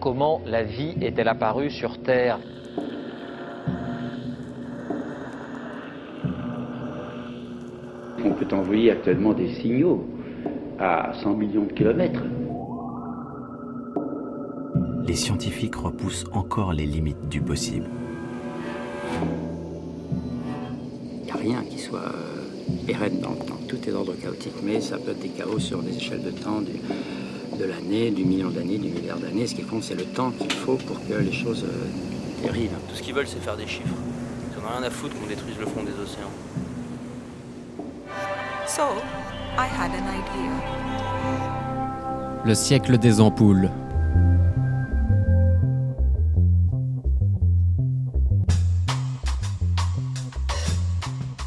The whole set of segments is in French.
Comment la vie est-elle apparue sur Terre On peut envoyer actuellement des signaux à 100 millions de kilomètres. Les scientifiques repoussent encore les limites du possible. Il n'y a rien qui soit euh, pérenne dans le temps. Tout est d'ordre chaotique, mais ça peut être des chaos sur des échelles de temps du- de l'année, du million d'années, du milliard d'années. Ce qui compte, c'est le temps qu'il faut pour que les choses euh, dérivent. Tout ce qu'ils veulent, c'est faire des chiffres. Ils en ont rien à foutre qu'on détruise le fond des océans. So, I had an idea. Le siècle des ampoules.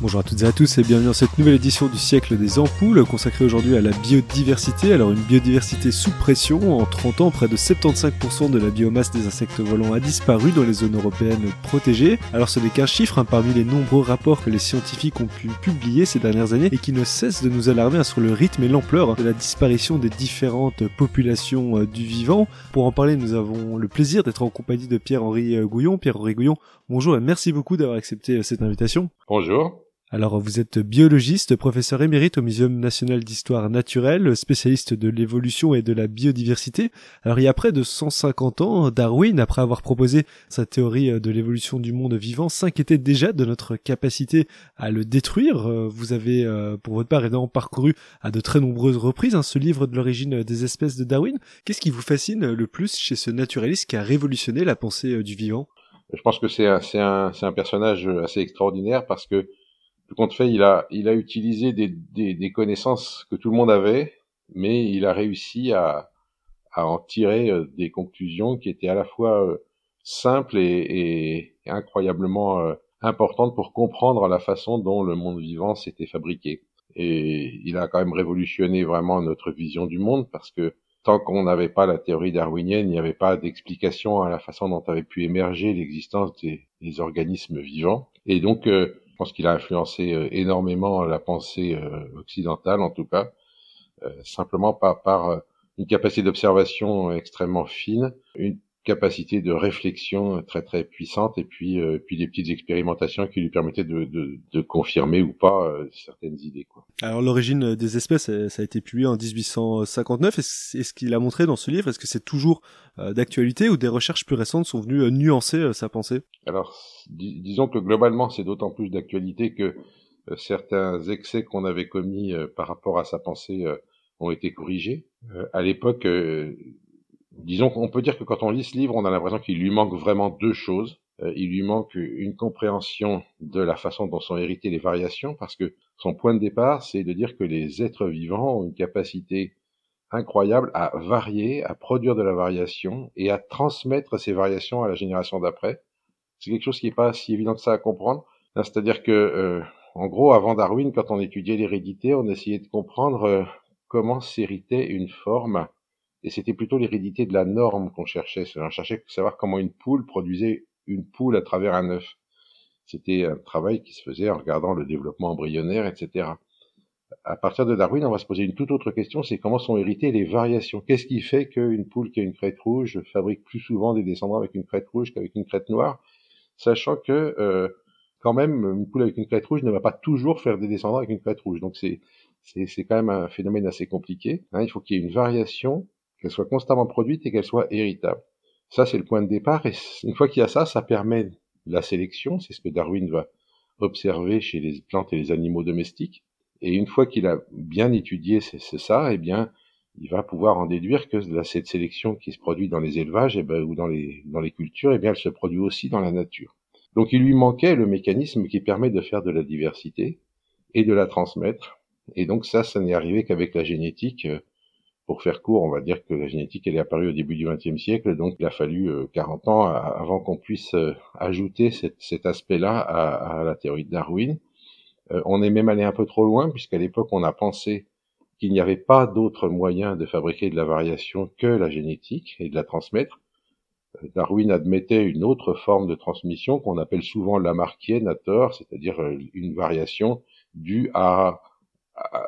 Bonjour à toutes et à tous et bienvenue dans cette nouvelle édition du siècle des ampoules consacrée aujourd'hui à la biodiversité. Alors une biodiversité sous pression. En 30 ans, près de 75% de la biomasse des insectes volants a disparu dans les zones européennes protégées. Alors ce n'est qu'un chiffre hein, parmi les nombreux rapports que les scientifiques ont pu publier ces dernières années et qui ne cessent de nous alarmer hein, sur le rythme et l'ampleur de la disparition des différentes populations euh, du vivant. Pour en parler, nous avons le plaisir d'être en compagnie de Pierre-Henri euh, Gouillon. Pierre-Henri Gouillon, bonjour et merci beaucoup d'avoir accepté euh, cette invitation. Bonjour. Alors, vous êtes biologiste, professeur émérite au Muséum national d'histoire naturelle, spécialiste de l'évolution et de la biodiversité. Alors, il y a près de 150 ans, Darwin, après avoir proposé sa théorie de l'évolution du monde vivant, s'inquiétait déjà de notre capacité à le détruire. Euh, Vous avez, euh, pour votre part, évidemment parcouru à de très nombreuses reprises hein, ce livre de l'origine des espèces de Darwin. Qu'est-ce qui vous fascine le plus chez ce naturaliste qui a révolutionné la pensée euh, du vivant? Je pense que c'est un, personnage assez extraordinaire parce que, compte fait, il a, il a utilisé des, des, des connaissances que tout le monde avait, mais il a réussi à, à en tirer euh, des conclusions qui étaient à la fois euh, simples et, et incroyablement euh, importantes pour comprendre la façon dont le monde vivant s'était fabriqué. Et il a quand même révolutionné vraiment notre vision du monde parce que tant qu'on n'avait pas la théorie darwinienne, il n'y avait pas d'explication à la façon dont avait pu émerger l'existence des, des organismes vivants. Et donc, euh, pense qu'il a influencé euh, énormément la pensée euh, occidentale, en tout cas, euh, simplement par, une capacité d'observation extrêmement fine, capacité de réflexion très très puissante, et puis euh, puis des petites expérimentations qui lui permettaient de, de, de confirmer ou pas euh, certaines idées. Quoi. Alors l'origine des espèces, euh, ça a été publié en 1859. Est-ce est-ce qu'il a montré dans ce livre? Est-ce que c'est toujours euh, d'actualité ou des recherches plus récentes sont venues euh, nuancer euh, sa pensée? Alors, dis- disons que globalement, c'est d'autant plus d'actualité que euh, certains excès qu'on avait commis euh, par rapport à sa pensée euh, ont été corrigés. Euh, à l'époque, euh, disons qu'on peut dire que quand on lit ce livre, on a l'impression qu'il lui manque vraiment deux choses. Euh, il lui manque une compréhension de la façon dont sont héritées les variations, parce que son point de départ, c'est de dire que les êtres vivants ont une capacité incroyable à varier, à produire de la variation et à transmettre ces variations à la génération d'après. C'est quelque chose qui n'est pas si évident que ça à comprendre. Hein, C'est-à-dire que, euh, en gros, avant Darwin, quand on étudiait l'hérédité, on essayait de comprendre euh, comment s'héritait une forme, et c'était plutôt l'hérédité de la norme qu'on cherchait. On cherchait à savoir comment une poule produisait une poule à travers un œuf. C'était un travail qui se faisait en regardant le développement embryonnaire, etc. À partir de Darwin, on va se poser une toute autre question, c'est comment sont héritées les variations? Qu'est-ce qui fait qu'une poule qui a une crête rouge fabrique plus souvent des descendants avec une crête rouge qu'avec une crête noire, sachant que euh, quand même une poule avec une crête rouge ne va pas toujours faire des descendants avec une crête rouge. Donc c'est c'est quand même un phénomène assez compliqué. hein. Il faut qu'il y ait une variation, qu'elle soit constamment produite et qu'elle soit héritable. Ça c'est le point de départ. Et une fois qu'il y a ça, ça permet la sélection. C'est ce que Darwin va observer chez les plantes et les animaux domestiques. Et une fois qu'il a bien étudié c'est ça, eh bien, il va pouvoir en déduire que cette sélection qui se produit dans les élevages eh ben, ou dans les, dans les cultures, eh bien, elle se produit aussi dans la nature. Donc il lui manquait le mécanisme qui permet de faire de la diversité et de la transmettre. Et donc ça, ça n'est arrivé qu'avec la génétique. Euh, Pour faire court, on va dire que la génétique, elle est apparue au début du XXe siècle, donc il a fallu euh, 40 ans à- avant qu'on puisse euh, ajouter cet, aspect-là à, la théorie de Darwin. Euh, on est même allé un peu trop loin, puisqu'à l'époque, on a pensé qu'il n'y avait pas d'autre moyen de fabriquer de la variation que la génétique et de la transmettre. Euh, Darwin admettait une autre forme de transmission qu'on appelle souvent lamarckienne à tort, c'est-à-dire euh, une variation due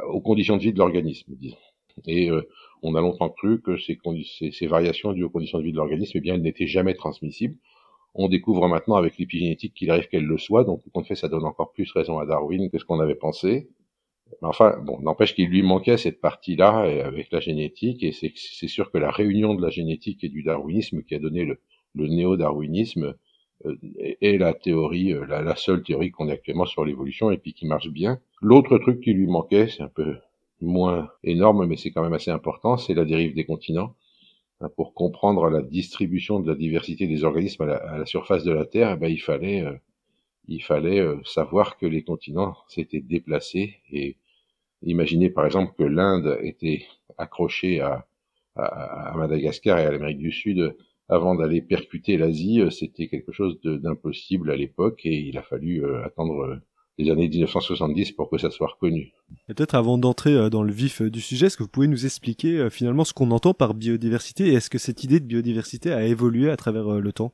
aux conditions de vie de l'organisme, euh, on a longtemps cru que ces, variations dues aux conditions de vie de l'organisme, eh bien, elles n'étaient jamais transmissibles. On découvre maintenant avec l'épigénétique qu'il arrive qu'elle le soit, donc compte fait, ça donne encore plus raison à Darwin que ce qu'on avait pensé. Enfin, bon, n'empêche qu'il lui manquait cette partie-là avec la génétique, et c'est sûr que la réunion de la génétique et du darwinisme qui a donné le, le néo-darwinisme euh, est la théorie, euh, la, la seule théorie qu'on a actuellement sur l'évolution et puis qui marche bien. L'autre truc qui lui manquait, c'est un peu moins énorme, mais c'est quand même assez important, c'est la dérive des continents. Hein, pour comprendre la distribution de la diversité des organismes à la, surface de la Terre, eh ben, il fallait, euh, il fallait euh, savoir que les continents s'étaient déplacés et imaginer par exemple que l'Inde était accrochée à, à, Madagascar et à l'Amérique du Sud avant d'aller percuter l'Asie, euh, c'était quelque chose d'impossible à l'époque et il a fallu attendre les années 1970 pour que ça soit reconnu. Peut-être avant d'entrer euh, dans le vif euh, du sujet, est-ce que vous pouvez nous expliquer euh, finalement ce qu'on entend par biodiversité et est-ce que cette idée de biodiversité a évolué à travers le temps?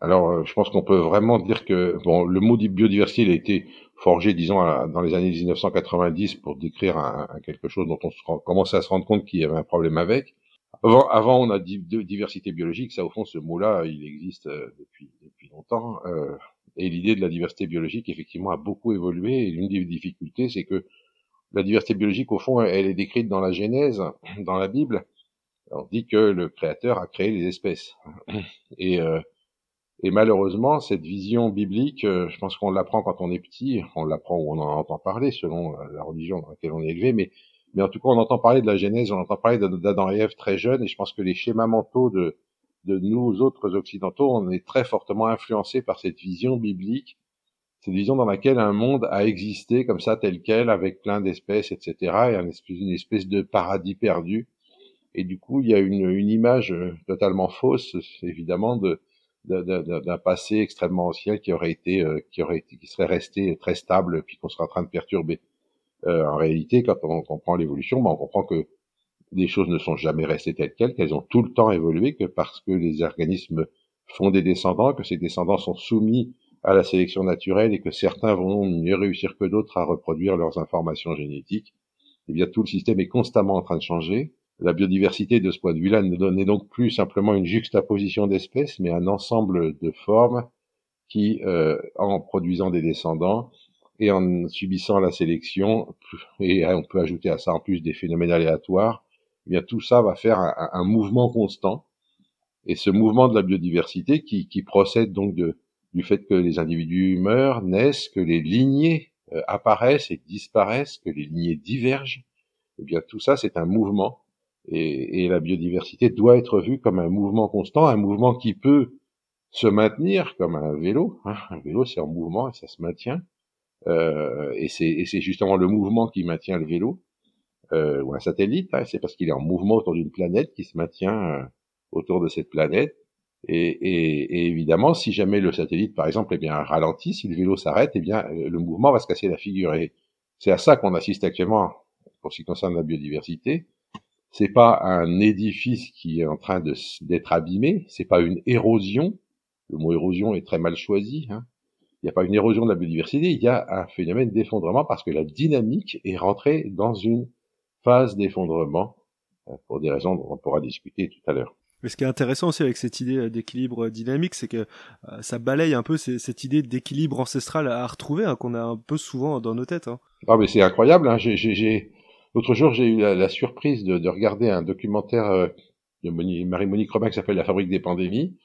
Alors, je pense qu'on peut vraiment dire que bon, le mot biodiversité il a été forgé, disons, dans les années 1990 pour décrire un, quelque chose dont on se commençait à se rendre compte qu'il y avait un problème avec. Avant, avant, on a dit diversité biologique. Ça, au fond, ce mot-là, il existe depuis depuis longtemps. Euh, et l'idée de la diversité biologique, effectivement, a beaucoup évolué. Et l'une des difficultés, c'est que la diversité biologique, au fond, elle est décrite dans la Genèse, dans la Bible. On dit que le Créateur a créé les espèces. Et, euh, et malheureusement, cette vision biblique, euh, je pense qu'on l'apprend quand on est petit, on l'apprend ou on en entend parler selon la religion dans laquelle on est élevé, mais, mais en tout cas, on entend parler de la Genèse, on entend parler d'Adam et Ève très jeunes, et je pense que les schémas mentaux de, de nous autres occidentaux, on est très fortement influencés par cette vision biblique, cette vision dans laquelle un monde a existé comme ça tel quel, avec plein d'espèces, etc., et une espèce, de paradis perdu. Et du coup, il y a une, une image totalement fausse, évidemment, de d'un passé extrêmement ancien qui aurait été, euh, qui aurait été, qui serait resté très stable, puis qu'on serait en train de perturber. Euh, en réalité, quand on comprend l'évolution, ben on comprend que les choses ne sont jamais restées telles quelles, qu'elles ont tout le temps évolué, que parce que les organismes font des descendants, que ces descendants sont soumis à la sélection naturelle et que certains vont mieux réussir que d'autres à reproduire leurs informations génétiques, eh bien tout le système est constamment en train de changer. La biodiversité de ce point de vue-là n'est donc plus simplement une juxtaposition d'espèces, mais un ensemble de formes qui, euh, en produisant des descendants et en subissant la sélection, et on peut ajouter à ça en plus des phénomènes aléatoires, eh bien tout ça va faire un, mouvement constant. Et ce mouvement de la biodiversité qui, qui procède donc de, du fait que les individus meurent, naissent, que les lignées euh, apparaissent et disparaissent, que les lignées divergent, eh bien tout ça c'est un mouvement. Et, et, la biodiversité doit être vue comme un mouvement constant, un mouvement qui peut se maintenir comme un vélo. Hein. Un vélo c'est en mouvement et ça se maintient. Euh, et c'est justement le mouvement qui maintient le vélo euh, ou un satellite, hein, c'est parce qu'il est en mouvement autour d'une planète qui se maintient euh, autour de cette planète. Et, et, et, évidemment, si jamais le satellite, par exemple, eh bien ralentit, si le vélo s'arrête, eh bien euh, le mouvement va se casser la figure. Et c'est à ça qu'on assiste actuellement pour ce qui concerne la biodiversité. C'est pas un édifice qui est en train d'être abîmé, c'est pas une érosion. Le mot érosion est très mal choisi. Hein. Il n'y a pas une érosion de la biodiversité, il y a un phénomène d'effondrement parce que la dynamique est rentrée dans une phase d'effondrement, euh, pour des raisons dont on pourra discuter tout à l'heure. Mais ce qui est intéressant aussi avec cette idée euh, d'équilibre dynamique, c'est que euh, ça balaye un peu cette idée d'équilibre ancestral à retrouver, hein, qu'on a un peu souvent dans nos têtes. Hein. Ah mais c'est incroyable. Hein. J'ai, L'autre jour, j'ai eu la, surprise de, de, regarder un documentaire de Marie-Monique Robin qui s'appelle La fabrique des pandémies.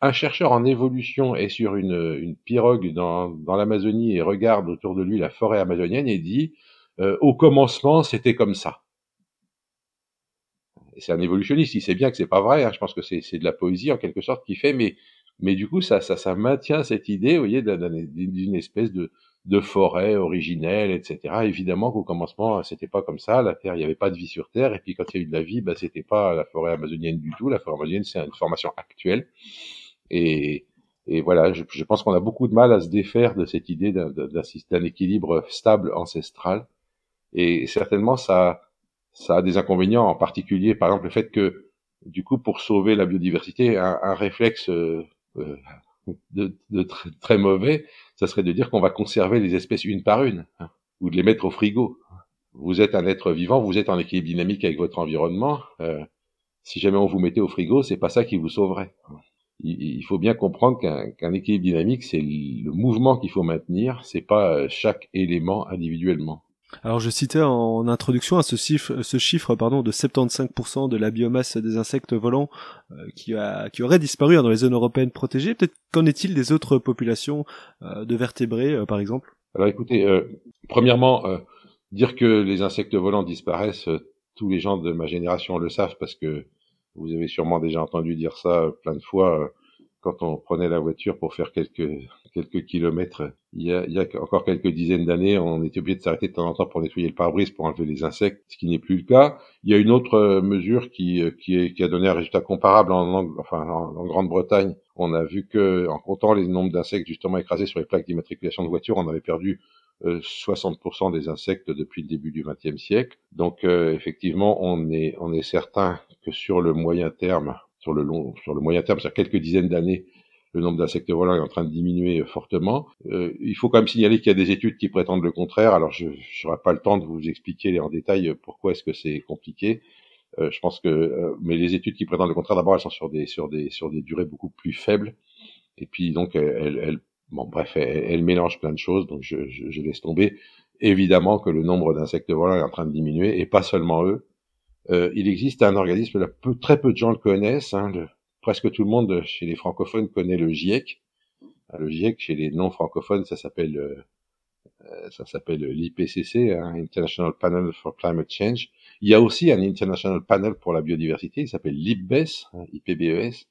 Un chercheur en évolution est sur une, une pirogue dans, dans l'Amazonie et regarde autour de lui la forêt amazonienne et dit euh, au commencement, c'était comme ça. C'est un évolutionniste, il sait bien que c'est pas vrai. Hein. je pense que c'est de la poésie en quelque sorte qu'il fait, mais mais du coup, ça, ça, ça maintient cette idée, vous voyez, d'une espèce de, de forêt originelle, etc. Évidemment qu'au commencement, c'était pas comme ça. La Terre, il n'y avait pas de vie sur Terre. Et puis quand il y a eu de la vie, bah, c'était pas la forêt amazonienne du tout. La forêt amazonienne, c'est une formation actuelle. Et, et voilà, je, je pense qu'on a beaucoup de mal à se défaire de cette idée d'un équilibre stable ancestral. Et certainement, ça, a des inconvénients, en particulier, par exemple, le fait que, du coup, pour sauver la biodiversité, un, réflexe euh, euh de, très, mauvais, ça serait de dire qu'on va conserver les espèces une par une, hein, ou de les mettre au frigo. vous êtes un être vivant, vous êtes en équilibre dynamique avec votre environnement. Euh, si jamais on vous mettait au frigo, c'est pas ça qui vous sauverait. Il, faut bien comprendre qu'un équilibre dynamique, c'est le mouvement qu'il faut maintenir, c'est pas chaque élément individuellement. Alors je citais en introduction à ce chiffre, ce chiffre pardon, de 75% de la biomasse des insectes volants euh, qui, a, qui aurait disparu dans les zones européennes protégées. Peut-être qu'en est-il des autres populations euh, de vertébrés, euh, par exemple? Alors écoutez, premièrement, dire que les insectes volants disparaissent, tous les gens de ma génération le savent parce que vous avez sûrement déjà entendu dire ça plein de fois quand on prenait la voiture pour faire quelques quelques kilomètres. Il y a, il y a encore quelques dizaines d'années, on était obligé de s'arrêter de temps en temps pour nettoyer le pare-brise pour enlever les insectes, ce qui n'est plus le cas. Il y a une autre euh, mesure qui euh, qui, est, qui a donné un résultat comparable en, enfin en, Grande-Bretagne. On a vu que en comptant les nombres d'insectes justement écrasés sur les plaques d'immatriculation de voitures, on avait perdu 60% euh, des insectes depuis le début du XXe siècle. Donc effectivement, on est on est certain que sur le moyen terme sur le long, sur le moyen terme, sur quelques dizaines d'années, le nombre d'insectes volants est en train de diminuer fortement. Euh, il faut quand même signaler qu'il y a des études qui prétendent le contraire. Alors, je n'aurai pas le temps de vous expliquer en détail pourquoi est-ce que c'est compliqué. Euh, je pense que, euh, mais les études qui prétendent le contraire, d'abord, elles sont sur des sur des sur des durées beaucoup plus faibles. Et puis donc, elles, elles bon, bref, elles, mélangent plein de choses. Donc, je laisse tomber. Évidemment que le nombre d'insectes volants est en train de diminuer, et pas seulement eux. Euh, il existe un organisme, là, peu, très peu de gens le connaissent, hein, presque tout le monde chez les francophones connaît le GIEC. Ah, le GIEC, chez les non-francophones, ça s'appelle euh, euh, ça s'appelle l'IPCC, hein, International Panel for Climate Change. Il y a aussi un International Panel pour la biodiversité, il s'appelle l'IPBES, hein, IPBES.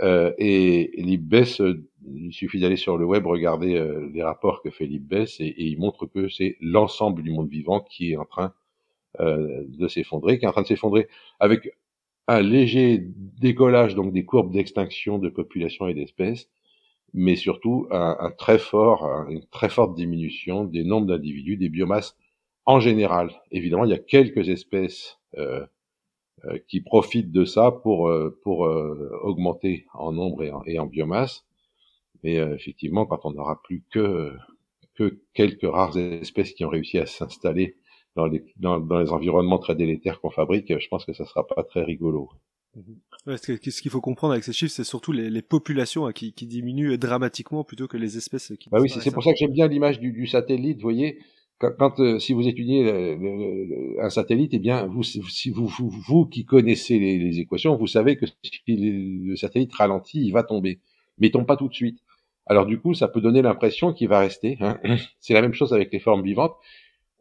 Euh, et, l'IPBES, il suffit d'aller sur le web regarder les rapports que fait l'IPBES et, et il montre que c'est l'ensemble du monde vivant qui est en train euh, de s'effondrer, qui est en train de s'effondrer avec un léger décollage donc des courbes d'extinction de population et d'espèces, mais surtout un, très fort, une très forte diminution des nombres d'individus, des biomasses en général. Évidemment, il y a quelques espèces euh, euh, qui profitent de ça pour pour augmenter en nombre et en, et en biomasse, mais effectivement, quand on n'aura plus que que quelques rares espèces qui ont réussi à s'installer dans les, dans, dans les environnements très délétères qu'on fabrique, je pense que ça sera pas très rigolo. Ouais, ce qu'il faut comprendre avec ces chiffres, c'est surtout les, les populations hein, qui, qui, diminuent dramatiquement plutôt que les espèces qui. Bah oui, c'est pour ça que j'aime bien l'image du, du, satellite. Vous voyez, quand, quand euh, si vous étudiez un satellite, eh bien, vous, si vous, vous, vous qui connaissez les, les, équations, vous savez que si le satellite ralentit, il va tomber, mais il tombe pas tout de suite. Alors du coup, ça peut donner l'impression qu'il va rester. Hein. C'est la même chose avec les formes vivantes.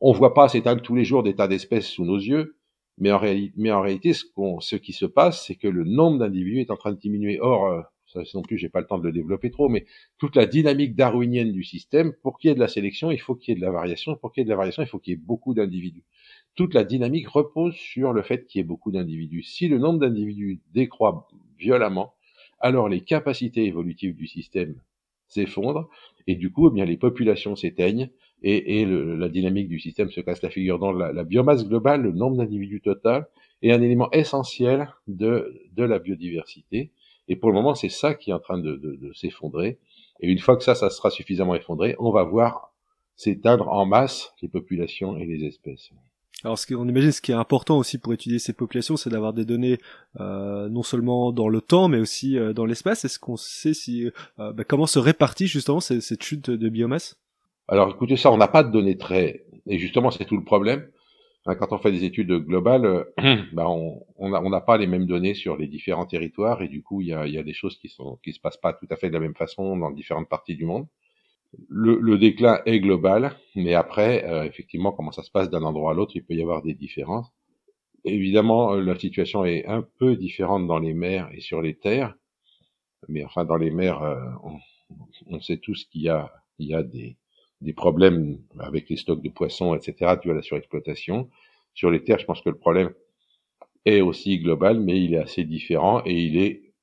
On voit pas s'étendre tous les jours des tas d'espèces sous nos yeux, mais en, réalité, ce qui se passe, c'est que le nombre d'individus est en train de diminuer. Or, euh, ça non plus, j'ai pas le temps de le développer trop, mais toute la dynamique darwinienne du système, pour qu'il y ait de la sélection, il faut qu'il y ait de la variation. Pour qu'il y ait de la variation, il faut qu'il y ait beaucoup d'individus. Toute la dynamique repose sur le fait qu'il y ait beaucoup d'individus. Si le nombre d'individus décroît violemment, alors les capacités évolutives du système s'effondrent et du coup, eh bien, les populations s'éteignent et, et le, la dynamique du système se casse la figure. Dans la, la biomasse globale, le nombre d'individus total est un élément essentiel de, de la biodiversité. Et pour le moment, c'est ça qui est en train de, de, de s'effondrer. Et une fois que ça, ça sera suffisamment effondré, on va voir s'éteindre en masse les populations et les espèces. Alors, ce qu'on imagine, ce qui est important aussi pour étudier ces populations, c'est d'avoir des données euh, non seulement dans le temps, mais aussi euh, dans l'espace. Est-ce qu'on sait si euh, bah, comment se répartit justement cette, cette chute de biomasse? Alors écoutez ça, on n'a pas de données très... Et justement, c'est tout le problème. Hein, quand on fait des études globales, euh, bah on n'a on pas les mêmes données sur les différents territoires et du coup, il y a, y a, des choses qui sont qui se passent pas tout à fait de la même façon dans différentes parties du monde. Le, le déclin est global, mais après, euh, effectivement, comment ça se passe d'un endroit à l'autre, il peut y avoir des différences. Évidemment, euh, la situation est un peu différente dans les mers et sur les terres, mais enfin, dans les mers, on, on, sait tous qu'il y a, il y a des, des problèmes avec les stocks de poissons, etc., dû à la surexploitation. Sur les terres, je pense que le problème est aussi global, mais il est assez différent et il est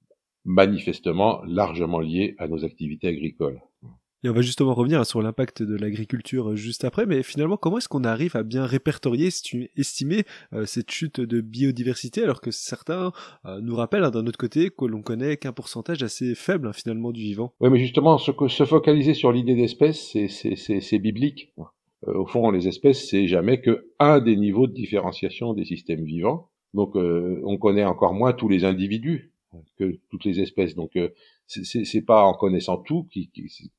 manifestement largement lié à nos activités agricoles. Et on va justement revenir sur l'impact de l'agriculture juste après, mais finalement, comment est-ce qu'on arrive à bien répertorier, estimer euh, cette chute de biodiversité, alors que certains euh, nous rappellent hein, d'un autre côté que l'on connaît qu'un pourcentage assez faible hein, finalement du vivant? Oui, mais justement, se, se focaliser sur l'idée d'espèce, c'est biblique. euh, au fond, les espèces, c'est jamais que un des niveaux de différenciation des systèmes vivants. Donc, euh, on connaît encore moins tous les individus que toutes les espèces. Donc, euh, c'est pas en connaissant tout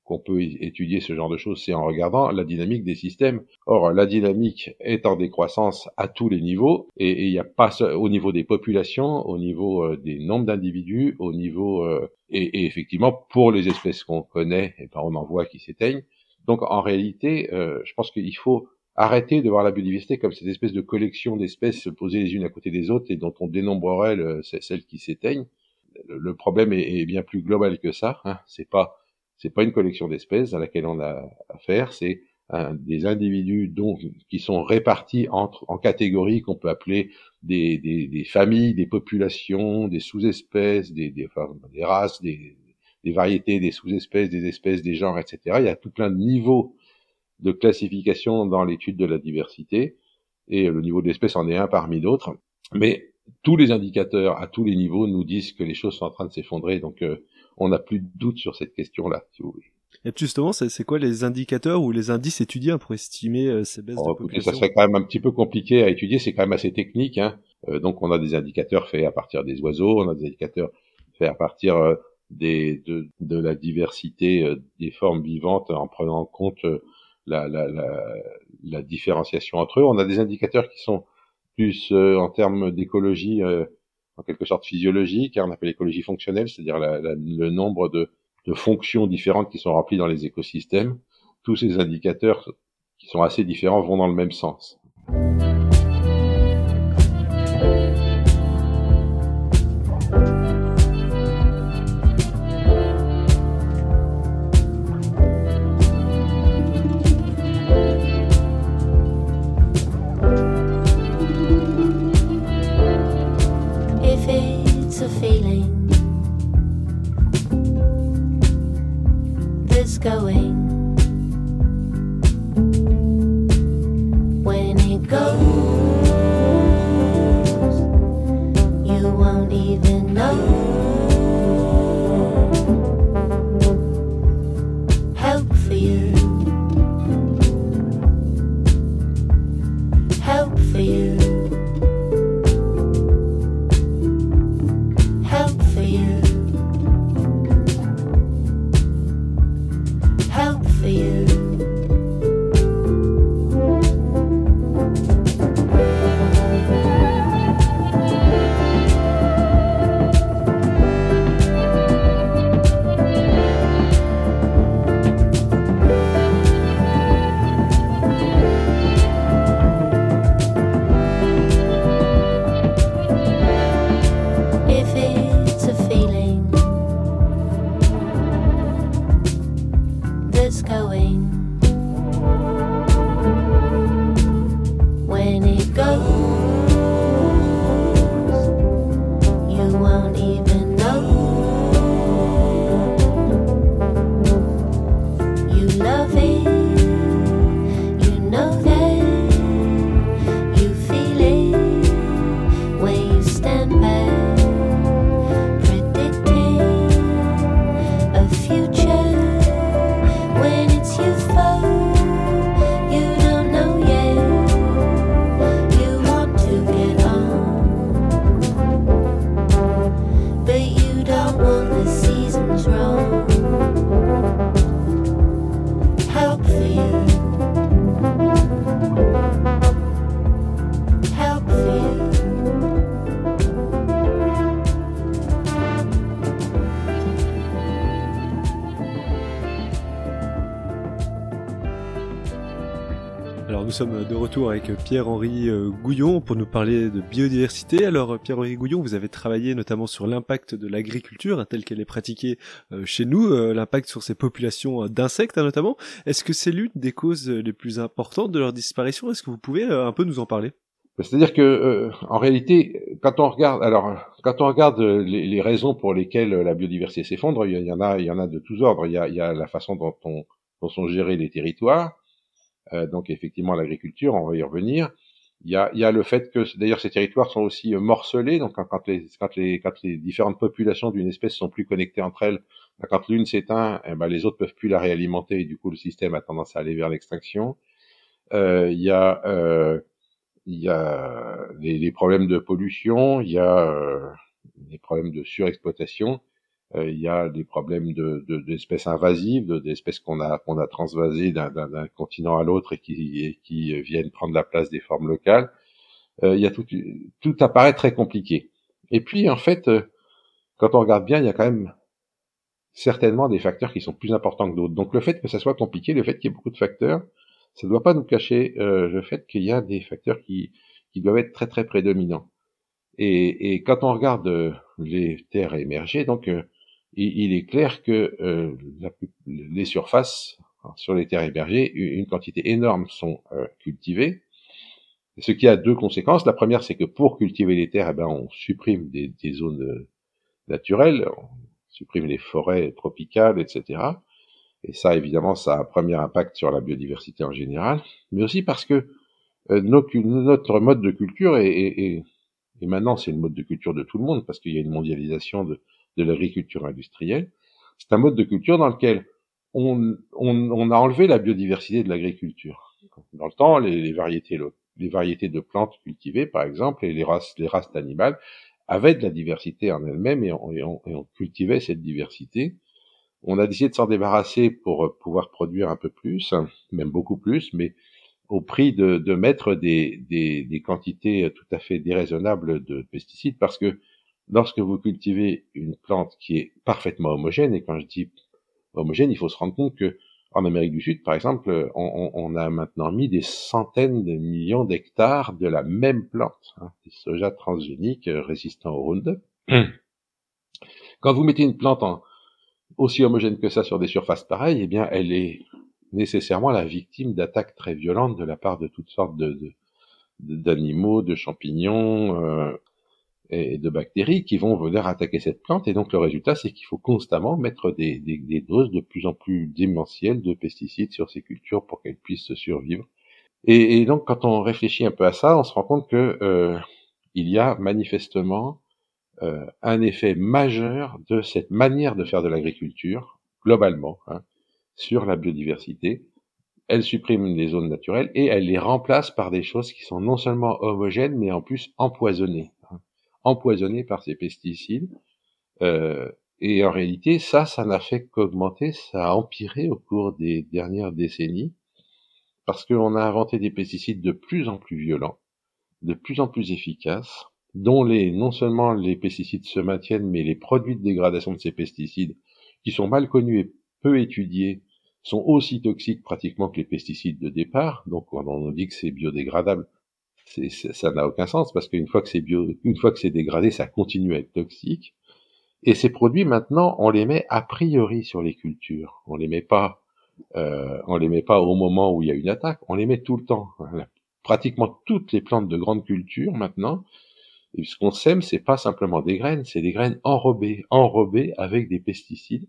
qu'on peut étudier ce genre de choses, c'est en regardant la dynamique des systèmes. Or, la dynamique est en décroissance à tous les niveaux, et il n'y a pas au niveau des populations, au niveau des nombres d'individus, au niveau et, et, effectivement pour les espèces qu'on connaît, et ben on en voit qui s'éteignent. Donc en réalité, euh, je pense qu'il faut arrêter de voir la biodiversité comme cette espèce de collection d'espèces posées les unes à côté des autres et dont on dénombrerait le, celles qui s'éteignent. Le, problème est, bien plus global que ça. Hein. C'est pas c'est pas une collection d'espèces à laquelle on a affaire, c'est des individus dont, qui sont répartis entre, en catégories qu'on peut appeler des, des, des, familles, des populations, des sous-espèces, des, des, enfin, des races, des, des variétés, des sous-espèces, des espèces, des genres, etc. Il y a tout plein de niveaux de classification dans l'étude de la diversité, et le niveau de l'espèce en est un parmi d'autres. Mais tous les indicateurs à tous les niveaux nous disent que les choses sont en train de s'effondrer, donc euh, on n'a plus de doute sur cette question-là, si vous voulez. Et justement, c'est quoi les indicateurs ou les indices étudiés pour estimer euh, ces baisses de oh, population? Ça serait quand même un petit peu compliqué à étudier, c'est quand même assez technique. Hein. Euh, donc on a des indicateurs faits à partir des oiseaux, on a des indicateurs faits à partir des, de, de, la diversité euh, des formes vivantes en prenant en compte euh, la, la, la, la, différenciation entre eux. On a des indicateurs qui sont euh, en termes d'écologie, en quelque sorte physiologique, hein, on appelle l'écologie fonctionnelle, c'est-à-dire le nombre de, de fonctions différentes qui sont remplies dans les écosystèmes. Tous ces indicateurs qui sont assez différents vont dans le même sens. is going when it goes. Sommes de retour avec Pierre-Henri euh, Gouillon pour nous parler de biodiversité. Alors Pierre-Henri Gouillon, vous avez travaillé notamment sur l'impact de l'agriculture hein, telle qu'elle est pratiquée euh, chez nous, euh, l'impact sur ces populations d'insectes hein, notamment. Est-ce que c'est l'une des causes les plus importantes de leur disparition? Est-ce que vous pouvez un peu nous en parler? C'est-à-dire que, en réalité, quand on regarde, alors, quand on regarde les, raisons pour lesquelles la biodiversité s'effondre, il y en a, il y en a de tous ordres. Il y a, il y a la façon dont, on, dont sont gérés les territoires, euh, donc effectivement l'agriculture, on va y revenir. Il y a, il y a le fait que d'ailleurs ces territoires sont aussi euh, morcelés, donc quand, les, quand, les, quand les différentes populations d'une espèce sont plus connectées entre elles, ben, quand l'une s'éteint, eh ben, les autres peuvent plus la réalimenter et du coup le système a tendance à aller vers l'extinction. il y a il y a les, les, problèmes de pollution, il y a les problèmes de surexploitation, il y a des problèmes de d'espèces invasives, d'espèces qu'on a a transvasées d'un continent à l'autre et qui et qui viennent prendre la place des formes locales. il y a tout tout apparaît très compliqué. Et puis en fait, quand on regarde bien, il y a quand même certainement des facteurs qui sont plus importants que d'autres. Donc le fait que ça soit compliqué, le fait qu'il y ait beaucoup de facteurs, ça ne doit pas nous cacher euh, le fait qu'il y a des facteurs qui, qui doivent être très très prédominants. Et, et quand on regarde euh, les terres émergées, donc euh, il, est clair que la, les surfaces sur les terres émergées, une quantité énorme sont cultivées. Ce qui a deux conséquences. La première, c'est que pour cultiver les terres, eh ben, on supprime des, zones naturelles, on supprime les forêts tropicales, etc. Et ça, évidemment, ça a un premier impact sur la biodiversité en général, mais aussi parce que euh, notre mode de culture est, et maintenant c'est le mode de culture de tout le monde parce qu'il y a une mondialisation de, de l'agriculture industrielle. C'est un mode de culture dans lequel on, on, on a enlevé la biodiversité de l'agriculture. Dans le temps, les, les, variétés les variétés de plantes cultivées, par exemple, et les races les races animales avaient de la diversité en elles-mêmes et on, et on cultivait cette diversité. On a décidé de s'en débarrasser pour euh, pouvoir produire un peu plus, même beaucoup plus, mais au prix de, de mettre des, des, des, quantités tout à fait déraisonnables de pesticides, parce que lorsque vous cultivez une plante qui est parfaitement homogène, et quand je dis homogène, il faut se rendre compte que en Amérique du Sud, par exemple, on, on a maintenant mis des centaines de millions d'hectares de la même plante, hein, des soja transgéniques résistants au Roundup. Quand vous mettez une plante en, aussi homogène que ça sur des surfaces pareilles, eh bien, elle est nécessairement la victime d'attaques très violentes de la part de toutes sortes de, d'animaux, de, champignons euh, de bactéries qui vont venir attaquer cette plante. Et donc le résultat, c'est qu'il faut constamment mettre des, doses de plus en plus démentielles de pesticides sur ces cultures pour qu'elles puissent survivre. Et, et, donc quand on réfléchit un peu à ça, on se rend compte que euh, il y a manifestement euh, un effet majeur de cette manière de faire de l'agriculture, globalement, hein, sur la biodiversité. Elle supprime les zones naturelles et elle les remplace par des choses qui sont non seulement homogènes, mais en plus empoisonnées. Empoisonnées par ces pesticides. Euh, et en réalité, ça, ça n'a fait qu'augmenter, ça a empiré au cours des dernières décennies, parce qu'on a inventé des pesticides de plus en plus violents, de plus en plus efficaces, dont les, non seulement les pesticides se maintiennent, mais les produits de dégradation de ces pesticides, qui sont mal connus et peu étudiés, sont aussi toxiques pratiquement que les pesticides de départ. Donc, quand on dit que c'est biodégradable, ça n'a aucun sens parce qu'une fois que c'est bio, une fois que c'est dégradé, ça continue à être toxique. Et ces produits, maintenant, on les met a priori sur les cultures. On les met pas, euh, on les met pas au moment où il y a une attaque. On les met tout le temps. Pratiquement toutes les plantes de grande culture maintenant et ce qu'on sème, c'est pas simplement des graines, c'est des graines enrobées, enrobées avec des pesticides.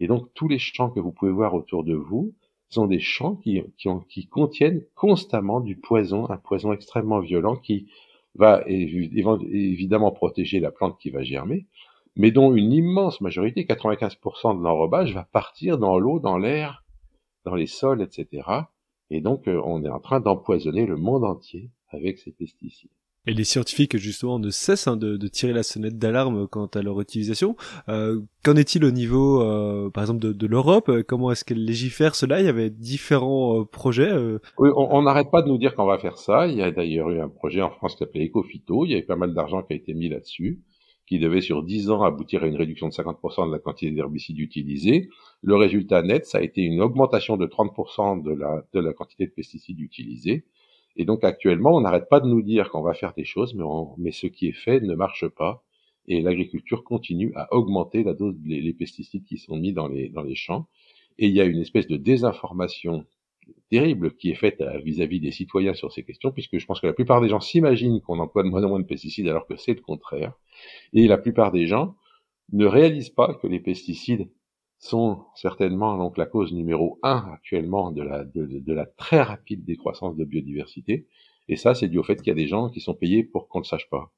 Et donc tous les champs que vous pouvez voir autour de vous sont des champs qui, qui, contiennent constamment du poison, un poison extrêmement violent qui va évidemment protéger la plante qui va germer, mais dont une immense majorité, 95% de l'enrobage, va partir dans l'eau, dans l'air, dans les sols, etc. Et donc euh, on est en train d'empoisonner le monde entier avec ces pesticides. Et les scientifiques, justement, ne cessent hein, de, de, tirer la sonnette d'alarme quant à leur utilisation. Euh, Qu'en est-il au niveau, euh, par exemple, de, de l'Europe? Comment est-ce qu'elle légifère cela? Il y avait différents euh, projets. Euh. Oui, on n'arrête pas de nous dire qu'on va faire ça. Il y a d'ailleurs eu un projet en France qui s'appelait Ecofito. Il y avait pas mal d'argent qui a été mis là-dessus, qui devait sur 10 ans aboutir à une réduction de 50% de la quantité d'herbicides utilisés. Le résultat net, ça a été une augmentation de 30% de la, de la quantité de pesticides utilisés et donc actuellement, on n'arrête pas de nous dire qu'on va faire des choses, mais, ce qui est fait ne marche pas. Et l'agriculture continue à augmenter la dose, les, pesticides qui sont mis dans les, dans les champs. Et il y a une espèce de désinformation terrible qui est faite vis-à-vis des citoyens sur ces questions, puisque je pense que la plupart des gens s'imaginent qu'on emploie de moins en moins de pesticides alors que c'est le contraire. Et la plupart des gens ne réalisent pas que les pesticides sont certainement donc la cause numéro un actuellement de la, de, la très rapide décroissance de biodiversité. Et ça, c'est dû au fait qu'il y a des gens qui sont payés pour qu'on ne sache pas.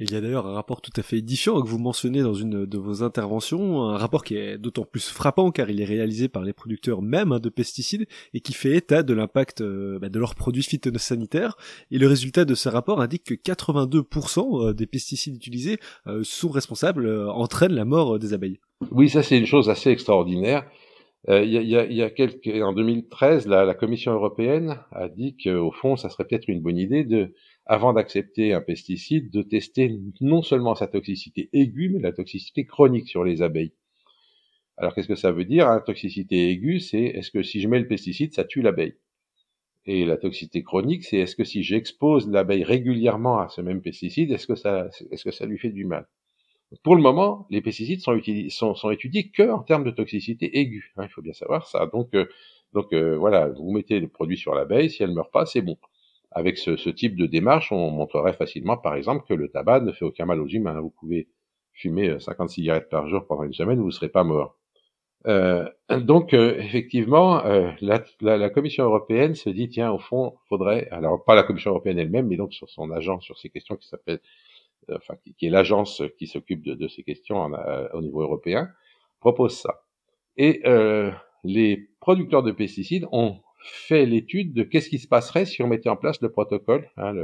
Il y a d'ailleurs un rapport tout à fait édifiant que vous mentionnez dans une de vos interventions, un rapport qui est d'autant plus frappant car il est réalisé par les producteurs même hein, de pesticides et qui fait état de l'impact euh, bah, de leurs produits phytosanitaires. Et le résultat de ce rapport indique que 82% euh, des pesticides utilisés euh, sont responsables, entraînent la mort des abeilles. Oui, ça c'est une chose assez extraordinaire. Il y, a, quelques... En 2013, la, la Commission européenne a dit qu'au fond, ça serait peut-être une bonne idée de avant d'accepter un pesticide, de tester non seulement sa toxicité aiguë, mais la toxicité chronique sur les abeilles. Alors qu'est-ce que ça veut dire La toxicité aiguë, c'est est-ce que si je mets le pesticide, ça tue l'abeille? Et la toxicité chronique, c'est est-ce que si j'expose l'abeille régulièrement à ce même pesticide, est-ce que ça, est-ce que ça lui fait du mal? Pour le moment, les pesticides sont, sont, sont étudiés que en termes de toxicité aiguë. Hein, il faut bien savoir ça. Donc, euh, donc euh, voilà, vous mettez le produit sur l'abeille, si elle meurt pas, c'est bon. Avec ce, ce, type de démarche, on montrerait facilement, par exemple, que le tabac ne fait aucun mal aux humains. Vous pouvez fumer 50 cigarettes par jour pendant une semaine, vous ne serez pas mort. Euh, donc, euh, effectivement, euh, la, la, la, Commission européenne se dit, tiens, au fond, faudrait, alors pas la Commission européenne elle-même, mais donc sur son agence sur ces questions qui s'appelle, euh, enfin, qui, qui, est l'agence qui s'occupe de, de, ces questions en, euh, au niveau européen, propose ça. Et les producteurs de pesticides ont fait l'étude de qu'est-ce qui se passerait si on mettait en place le protocole. Hein,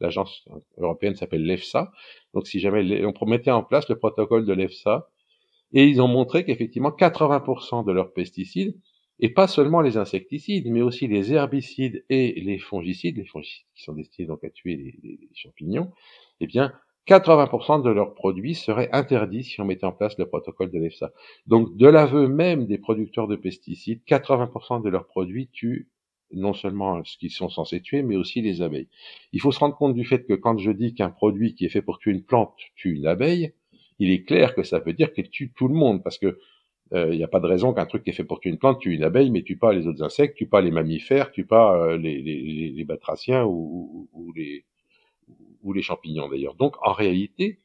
L'agence européenne s'appelle l'EFSA. Donc si jamais on mettait en place le protocole de l'EFSA, et ils ont montré qu'effectivement 80% de leurs pesticides, et pas seulement les insecticides, mais aussi les herbicides et les fongicides, les fongicides qui sont destinés donc à tuer les, champignons, eh bien 80% de leurs produits seraient interdits si on mettait en place le protocole de l'EFSA. Donc, de l'aveu même des producteurs de pesticides, 80% de leurs produits tuent non seulement ce qu'ils sont censés tuer, mais aussi les abeilles. Il faut se rendre compte du fait que quand je dis qu'un produit qui est fait pour tuer une plante tue une abeille, il est clair que ça veut dire qu'il tue tout le monde, parce que euh, il n'y a pas de raison qu'un truc qui est fait pour tuer une plante tue une abeille, mais tue pas les autres insectes, tue pas les mammifères, tue pas euh, les, batraciens ou les, ou les champignons d'ailleurs. Donc en réalité,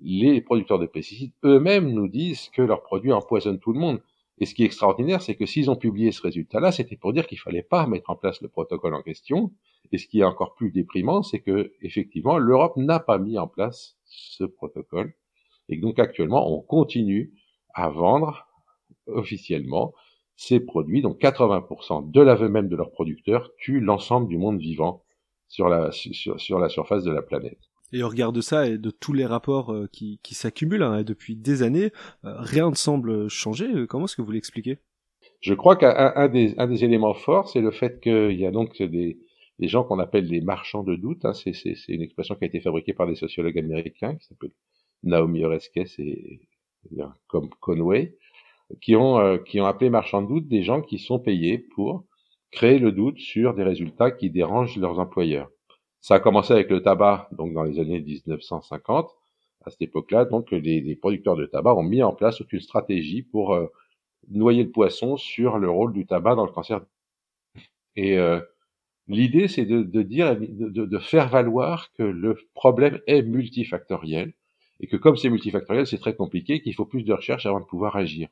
les producteurs de pesticides eux-mêmes nous disent que leurs produits empoisonnent tout le monde. Et ce qui est extraordinaire, c'est que s'ils ont publié ce résultat-là, c'était pour dire qu'il fallait pas mettre en place le protocole en question. Et ce qui est encore plus déprimant, c'est que effectivement, l'Europe n'a pas mis en place ce protocole. Et donc actuellement, on continue à vendre officiellement ces produits. Donc 80% de l'aveu même de leurs producteurs tuent l'ensemble du monde vivant sur la, sur, sur la surface de la planète. Et au regard de ça et de tous les rapports euh, qui, qui s'accumulent hein, depuis des années, euh, rien ne semble changer. Comment est-ce que vous l'expliquez? Je crois qu'un un des, un des éléments forts, c'est le fait qu'il y a donc des, des gens qu'on appelle les marchands de doute. Hein, c'est une expression qui a été fabriquée par des sociologues américains qui s'appellent Naomi Oreskes et, et comme Conway, qui ont, euh, qui ont appelé marchands de doute des gens qui sont payés pour créer le doute sur des résultats qui dérangent leurs employeurs. Ça a commencé avec le tabac, donc dans les années 1950. À cette époque-là, donc les, producteurs de tabac ont mis en place toute une stratégie pour euh, noyer le poisson sur le rôle du tabac dans le cancer. Et euh, l'idée, c'est de, dire, de, faire valoir que le problème est multifactoriel et que comme c'est multifactoriel, c'est très compliqué, qu'il faut plus de recherche avant de pouvoir agir.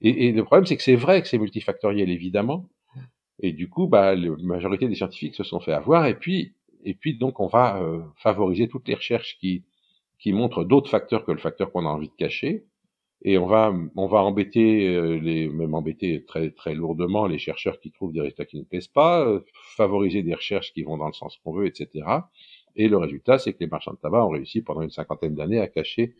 Et le problème, c'est que c'est vrai que c'est multifactoriel, évidemment, et du coup, bah, la majorité des scientifiques se sont fait avoir. Et puis, et puis donc, on va euh, favoriser toutes les recherches qui qui montrent d'autres facteurs que le facteur qu'on a envie de cacher. Et on va on va embêter euh, les même embêter très très lourdement les chercheurs qui trouvent des résultats qui ne plaisent pas, euh, favoriser des recherches qui vont dans le sens qu'on veut, etc. Et le résultat, c'est que les marchands de tabac ont réussi pendant une cinquantaine d'années à cacher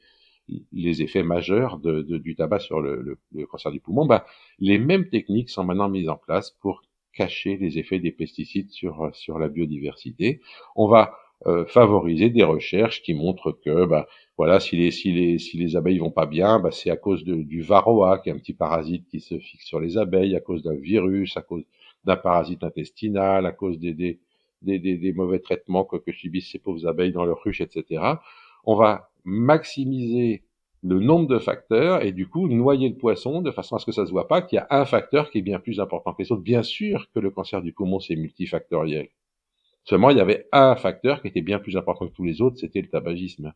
les effets majeurs de, de, du tabac sur le, le, le, cancer du poumon. Bah, les mêmes techniques sont maintenant mises en place pour cacher les effets des pesticides sur, sur la biodiversité. On va euh, favoriser des recherches qui montrent que bah, voilà si les si les si les abeilles vont pas bien bah, c'est à cause de, du varroa qui est un petit parasite qui se fixe sur les abeilles à cause d'un virus à cause d'un parasite intestinal à cause des des, des, des, des mauvais traitements que, que subissent ces pauvres abeilles dans leur ruche etc on va maximiser le nombre de facteurs et du coup noyer le poisson de façon à ce que ça se voit pas qu'il y a un facteur qui est bien plus important que les autres. Bien sûr que le cancer du poumon c'est multifactoriel. Seulement il y avait un facteur qui était bien plus important que tous les autres, c'était le tabagisme.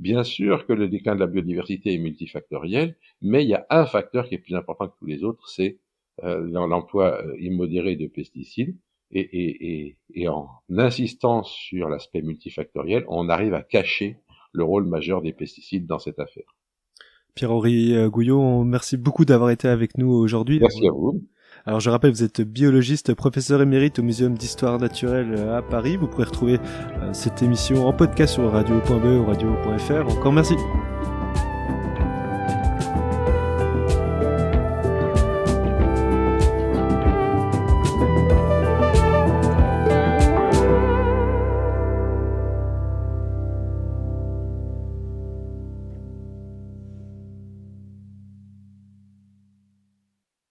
Bien sûr que le déclin de la biodiversité est multifactoriel, mais il y a un facteur qui est plus important que tous les autres, c'est euh, l'emploi euh, immodéré de pesticides. Et, en insistant sur l'aspect multifactoriel, on arrive à cacher le rôle majeur des pesticides dans cette affaire. Pierre-Henri euh, Gouillon, merci beaucoup d'avoir été avec nous aujourd'hui. Merci à vous. Alors je rappelle, vous êtes biologiste, professeur émérite au Muséum d'Histoire Naturelle euh, à Paris. Vous pourrez retrouver euh, cette émission en podcast sur radio.be ou radio.fr. Encore merci.